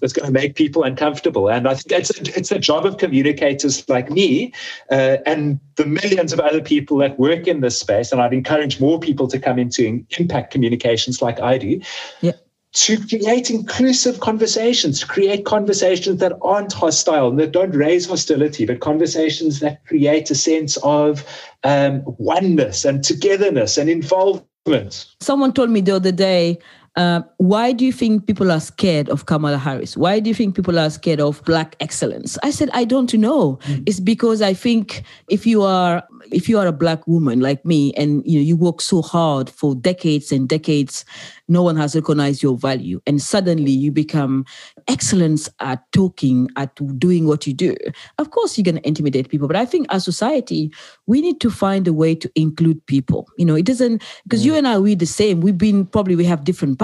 that's going to make people uncomfortable. And I think it's a, it's job of communicators like me uh, and the millions of other people that work in this space. And I'd encourage more people to come into impact communications like I do. Yeah to create inclusive conversations, to create conversations that aren't hostile and that don't raise hostility, but conversations that create a sense of um, oneness and togetherness and involvement. Someone told me the other day, uh, why do you think people are scared of Kamala Harris? Why do you think people are scared of black excellence? I said, I don't know. Mm. It's because I think if you are if you are a black woman like me and you know you work so hard for decades and decades no one has recognized your value and suddenly you become excellence at talking at doing what you do of course you're going to intimidate people but i think as society we need to find a way to include people you know it doesn't because mm. you and i we're the same we've been probably we have different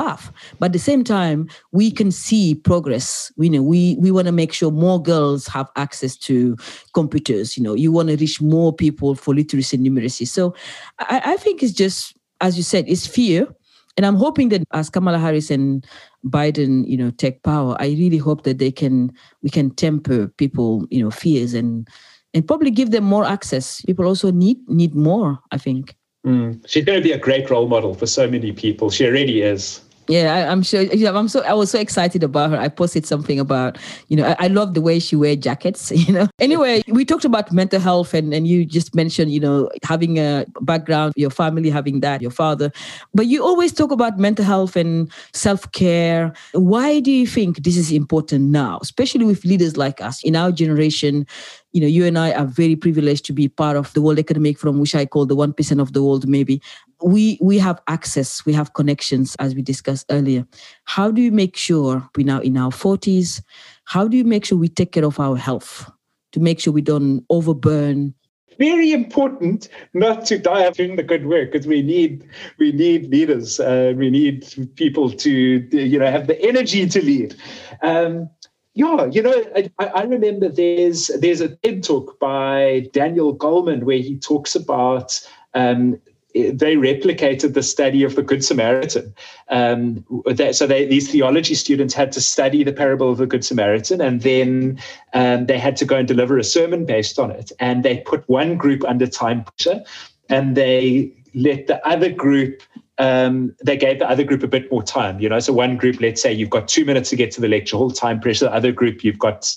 but at the same time we can see progress you know we we want to make sure more girls have access to computers you know you want to reach more people for literacy and numeracy so I, I think it's just as you said it's fear and I'm hoping that as Kamala Harris and Biden, you know, take power, I really hope that they can we can temper people, you know, fears and and probably give them more access. People also need need more, I think. Mm. She's going to be a great role model for so many people. She already is. Yeah, I, am sure. Yeah, I'm so. I was so excited about her. I posted something about, you know, I, I, love the way she wears jackets. You know. Anyway, we talked about mental health, and and you just mentioned, you know, having a background, your family having that, your father, but you always talk about mental health and self care. Why do you think this is important now, especially with leaders like us in our generation? You know, you and I are very privileged to be part of the World Economic Forum, which I call the one percent of the world, maybe. We we have access, we have connections, as we discussed earlier. How do you make sure we now in our forties? How do you make sure we take care of our health to make sure we don't overburn? Very important not to die of doing the good work because we need we need leaders. Uh, we need people to you know have the energy to lead. Um, yeah, you know, I, I, remember there's there's a TED talk by Daniel Goleman where he talks about um, they replicated the study of the Good Samaritan. Um, so they, these theology students had to study the parable of the Good Samaritan, and then um, they had to go and deliver a sermon based on it. And they put one group under time pressure, and they let the other group um, they gave the other group a bit more time. You know, so one group, let's say you've got two minutes to get to the lecture hall, time pressure. The other group, you've got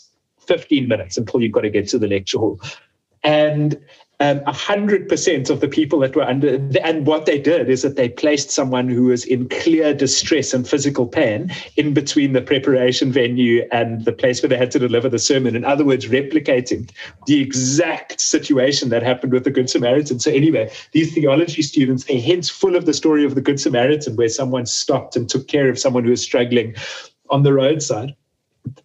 15 minutes until you've got to get to the lecture hall. And um, 100% of the people that were under, and what they did is that they placed someone who was in clear distress and physical pain in between the preparation venue and the place where they had to deliver the sermon. In other words, replicating the exact situation that happened with the Good Samaritan. So, anyway, these theology students, their heads full of the story of the Good Samaritan, where someone stopped and took care of someone who was struggling on the roadside.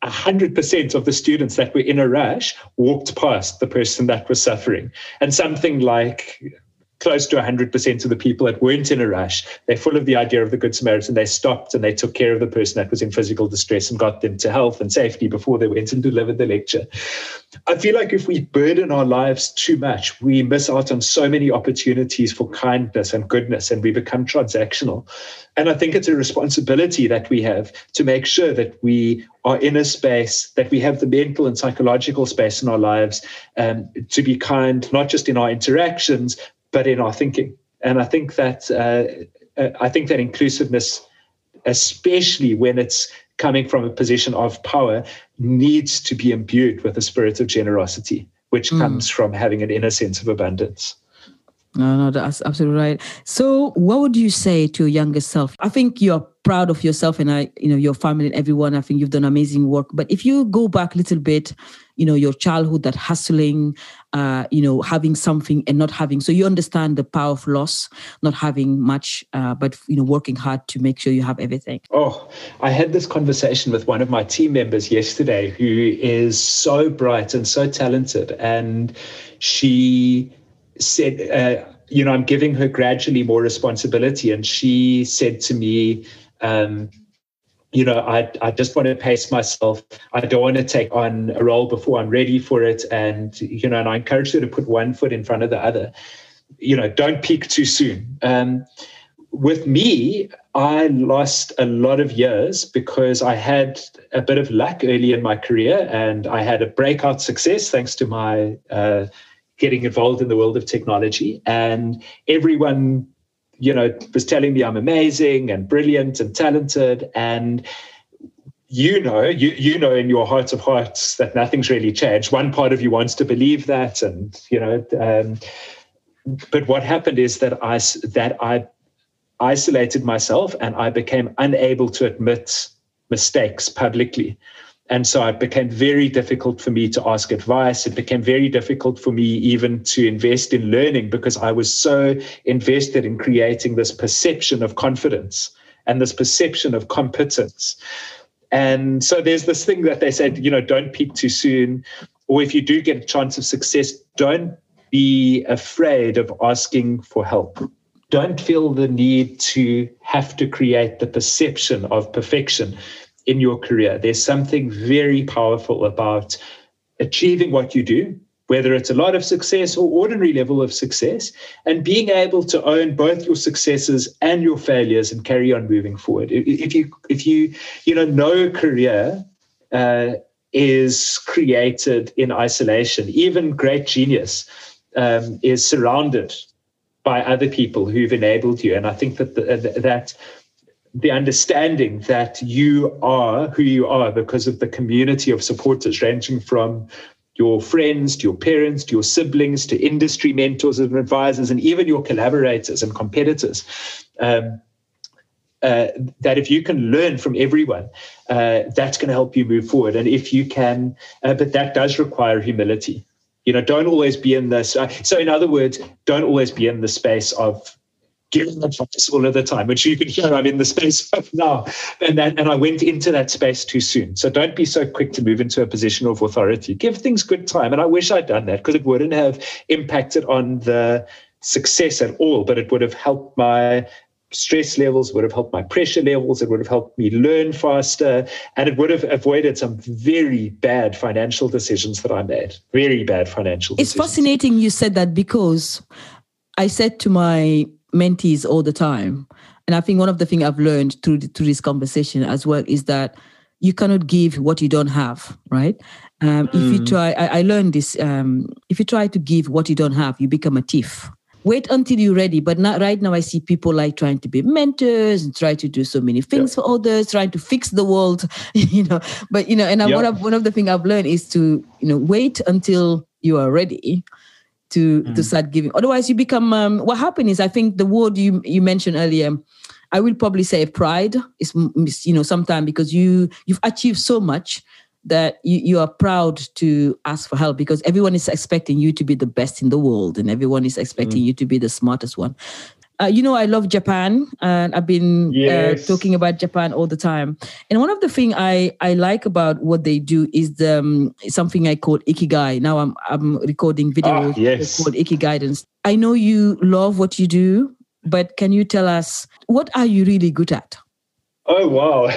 100% of the students that were in a rush walked past the person that was suffering. And something like close to 100% of the people that weren't in a rush, they're full of the idea of the Good Samaritan. They stopped and they took care of the person that was in physical distress and got them to health and safety before they went and delivered the lecture. I feel like if we burden our lives too much, we miss out on so many opportunities for kindness and goodness and we become transactional. And I think it's a responsibility that we have to make sure that we are in a space, that we have the mental and psychological space in our lives um, to be kind, not just in our interactions, but in our thinking. And I think that uh, uh, I think that inclusiveness, especially when it's coming from a position of power, needs to be imbued with a spirit of generosity, which mm. comes from having an inner sense of abundance. No, no, that's absolutely right. So, what would you say to your younger self? I think you're proud of yourself and I, you know, your family and everyone. I think you've done amazing work. But if you go back a little bit, you know, your childhood, that hustling, uh, you know, having something and not having, so you understand the power of loss, not having much, uh, but you know, working hard to make sure you have everything. Oh, I had this conversation with one of my team members yesterday, who is so bright and so talented, and she said, uh, you know, I'm giving her gradually more responsibility. And she said to me, um, you know, I, I just want to pace myself. I don't want to take on a role before I'm ready for it. And, you know, and I encourage you to put one foot in front of the other. You know, don't peak too soon. Um, with me, I lost a lot of years because I had a bit of luck early in my career and I had a breakout success thanks to my uh, getting involved in the world of technology. And everyone, you know, was telling me I'm amazing and brilliant and talented. And you know, you you know in your heart of hearts that nothing's really changed. One part of you wants to believe that, and you know, um, but what happened is that I that I isolated myself and I became unable to admit mistakes publicly. And so it became very difficult for me to ask advice. It became very difficult for me even to invest in learning because I was so invested in creating this perception of confidence and this perception of competence. And so there's this thing that they said, you know, don't peak too soon. Or if you do get a chance of success, don't be afraid of asking for help. Don't feel the need to have to create the perception of perfection in your career. There's something very powerful about achieving what you do, whether it's a lot of success or ordinary level of success, and being able to own both your successes and your failures and carry on moving forward. If you, if you, you know, no career uh, is created in isolation. Even great genius um, is surrounded by other people who've enabled you, and I think that the, that the understanding that you are who you are because of the community of supporters, ranging from your friends to your parents to your siblings to industry mentors and advisors, and even your collaborators and competitors. Um, uh, that if you can learn from everyone, uh, that's going to help you move forward. And if you can, uh, but that does require humility. You know, don't always be in this. Uh, so, in other words, don't always be in the space of giving advice all of the time, which you can hear I'm in the space of now. And that, and I went into that space too soon. So don't be so quick to move into a position of authority. Give things good time. And I wish I'd done that because it wouldn't have impacted on the success at all, but it would have helped my stress levels, would have helped my pressure levels, it would have helped me learn faster, and it would have avoided some very bad financial decisions that I made. Very bad financial it's decisions. fascinating you said that because I said to my mentees all the time. And I think one of the things I've learned through the, through this conversation as well is that you cannot give what you don't have, right? Um, mm. If you mm. try, I, I learned this. Um, if you try to give what you don't have, you become a thief. Wait until you're ready. But not right now. I see people like trying to be mentors and try to do so many things for others, trying to fix the world, you know. But you know, and one of one of the things I've learned is to you know wait until you are ready to mm. to start giving. Otherwise, you become. Um, what happened is, I think the word you you mentioned earlier. I will probably say pride is you know sometimes because you you've achieved so much that you, you are proud to ask for help because everyone is expecting you to be the best in the world and everyone is expecting mm. you to be the smartest one uh, you know, I love Japan, and I've been uh, yes. uh, talking about Japan all the time. And one of the things I I like about what they do is the, um, something I call ikigai. Now I'm I'm recording video ah, yes. called ikigai. Guidance. I know you love what you do, but can you tell us what are you really good at? Oh wow!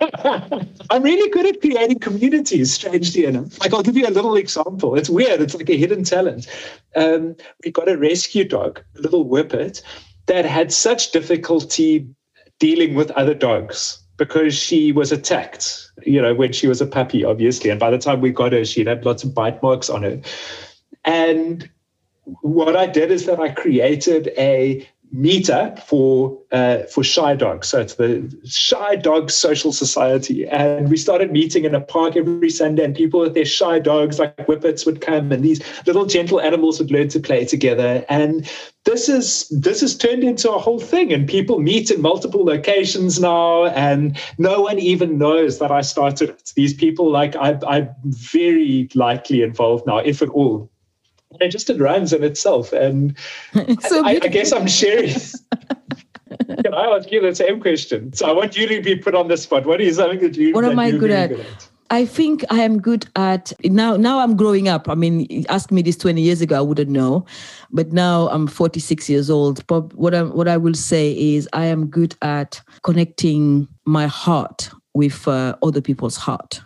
I'm really good at creating communities. Strangely enough, like I'll give you a little example. It's weird. It's like a hidden talent. Um, we got a rescue dog, a little whippet, that had such difficulty dealing with other dogs because she was attacked, you know, when she was a puppy, obviously. And by the time we got her, she'd had lots of bite marks on her. And what I did is that I created a meetup for uh, for shy dogs. So it's the Shy Dog Social Society, and we started meeting in a park every Sunday. And people with their shy dogs, like whippets, would come, and these little gentle animals would learn to play together. And this is this has turned into a whole thing, and people meet in multiple locations now, and no one even knows that I started it. These people, like I, I'm very likely involved now, if at all, it just it runs in itself. And so I, I, guess I'm sharing. Can I ask you the same question? So I want you to be put on the spot. What is something that you? What am I good at? good at? I think I am good at now. Now I'm growing up. I mean, ask me this 20 years ago, I wouldn't know, but now I'm 46 years old. But what I what I will say is I am good at connecting my heart with uh, other people's heart.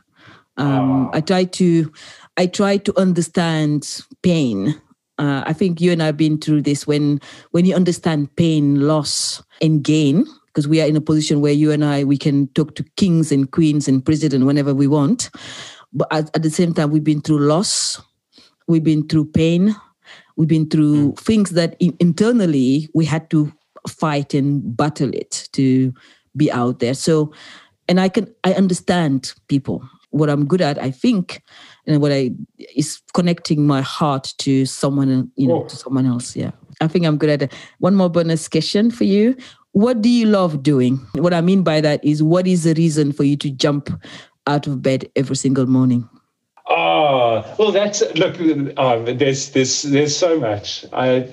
Um, oh. I try to I try to understand pain. Uh, I think you and I have been through this when when you understand pain, loss, and gain, because we are in a position where you and I we can talk to kings and queens and president whenever we want. But at, at the same time, we've been through loss, we've been through pain, we've been through mm. things that in, internally we had to fight and battle it to be out there. So, and I can I understand people. What I'm good at, I think, and what I is connecting my heart to someone, you know, oh. to someone else. Yeah, I think I'm good at it. One more bonus question for you. What do you love doing? What I mean by that is, what is the reason for you to jump out of bed every single morning? Oh, well, that's look. Um, there's there's there's so much. I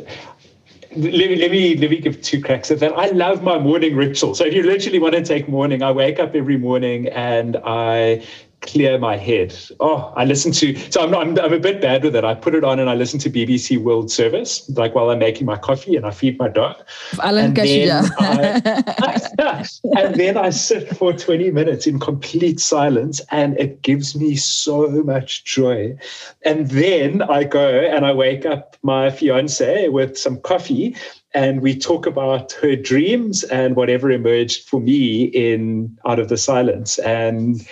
let me let me let me give two cracks at that. I love my morning ritual. So if you literally want to take morning, I wake up every morning and I clear my head. Oh, I listen to, so I'm, I'm, I'm, a bit bad with it. I put it on and I listen to BBC World Service, like while I'm making my coffee and I feed my dog. Alan and, then I, and then I sit for 20 minutes in complete silence and it gives me so much joy. And then I go and I wake up my fiance with some coffee and we talk about her dreams and whatever emerged for me in out of the silence and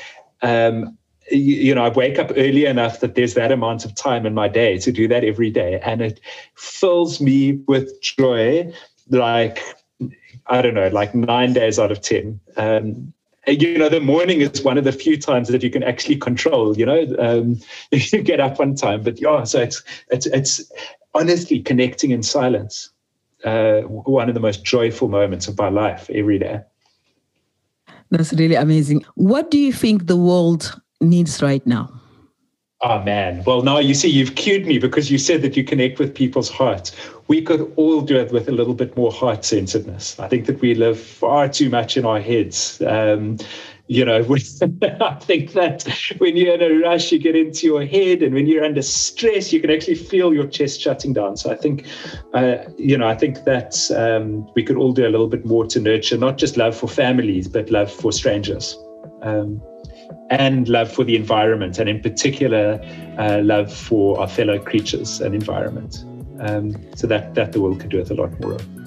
um, you, you, know, I wake up early enough that there's that amount of time in my day to do that every day. And it fills me with joy, like, I don't know, like nine days out of 10. Um, you know, the morning is one of the few times that you can actually control, you know, um, you get up one time, but yeah, so it's, it's, it's honestly connecting in silence. Uh, one of the most joyful moments of my life every day. That's really amazing. What do you think the world needs right now? Oh man. Well, now you see, you've cued me because you said that you connect with people's hearts. We could all do it with a little bit more heart centeredness. I think that we live far too much in our heads. Um, you know, I think that when you're in a rush, you get into your head, and when you're under stress, you can actually feel your chest shutting down. So I think, uh, you know, I think that um, we could all do a little bit more to nurture not just love for families, but love for strangers. Um, and love for the environment, and in particular, uh, love for our fellow creatures and environment. Um, so that that the world could do with a lot more of.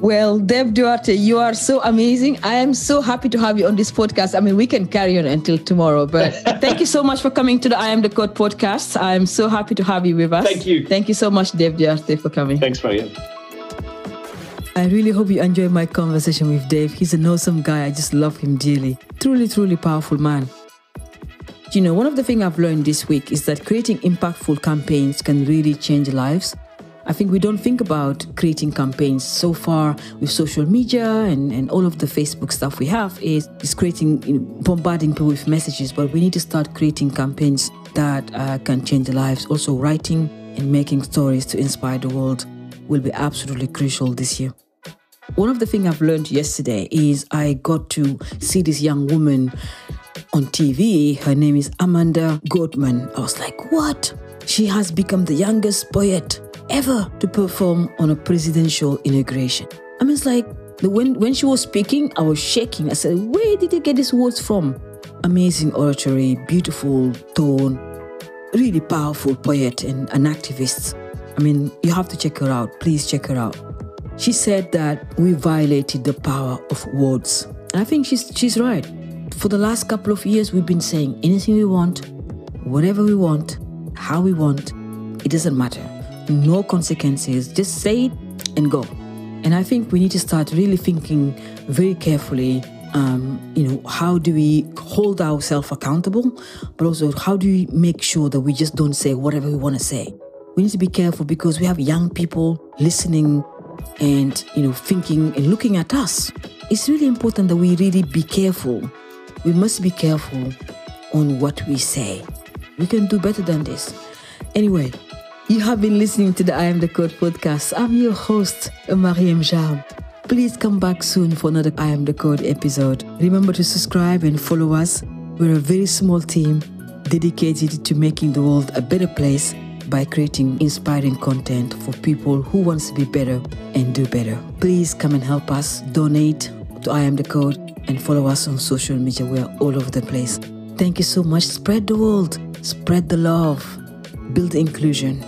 Well, Dave Duarte, you are so amazing. I am so happy to have you on this podcast. I mean, we can carry on until tomorrow, but thank you so much for coming to the I Am the Code podcast. I'm so happy to have you with us. Thank you. Thank you so much, Dave Duarte, for coming. Thanks, Maria. I really hope you enjoyed my conversation with Dave. He's an awesome guy. I just love him dearly. Truly, truly powerful man. You know, one of the things I've learned this week is that creating impactful campaigns can really change lives. I think we don't think about creating campaigns so far with social media and, and all of the Facebook stuff we have is, is creating, you know, bombarding people with messages, but we need to start creating campaigns that uh, can change lives. Also, writing and making stories to inspire the world will be absolutely crucial this year. One of the things I've learned yesterday is I got to see this young woman on TV. Her name is Amanda Gorman. I was like, what? She has become the youngest poet ever to perform on a presidential inauguration. I mean, it's like when, when she was speaking, I was shaking. I said, Where did you get these words from? Amazing oratory, beautiful tone, really powerful poet and an activist. I mean, you have to check her out. Please check her out. She said that we violated the power of words. And I think she's, she's right. For the last couple of years, we've been saying anything we want, whatever we want, how we want, it doesn't matter no consequences. Just say it and go. And I think we need to start really thinking very carefully. Um, you know, how do we hold ourselves accountable, but also how do we make sure that we just don't say whatever we want to say? We need to be careful because we have young people listening and you know thinking and looking at us. It's really important that we really be careful. We must be careful on what we say. We can do better than this. Anyway, you have been listening to the I Am the Code podcast. I'm your host, Marieme Jamme. Please come back soon for another I Am the Code episode. Remember to subscribe and follow us. We're a very small team dedicated to making the world a better place by creating inspiring content for people who wants to be better and do better. Please come and help us. Donate to I Am the Code and follow us on social media. We are all over the place. Thank you so much. Spread the world, spread the love, build inclusion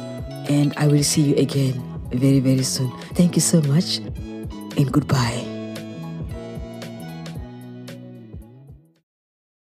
and I will see you again very, very soon. Thank you so much and goodbye.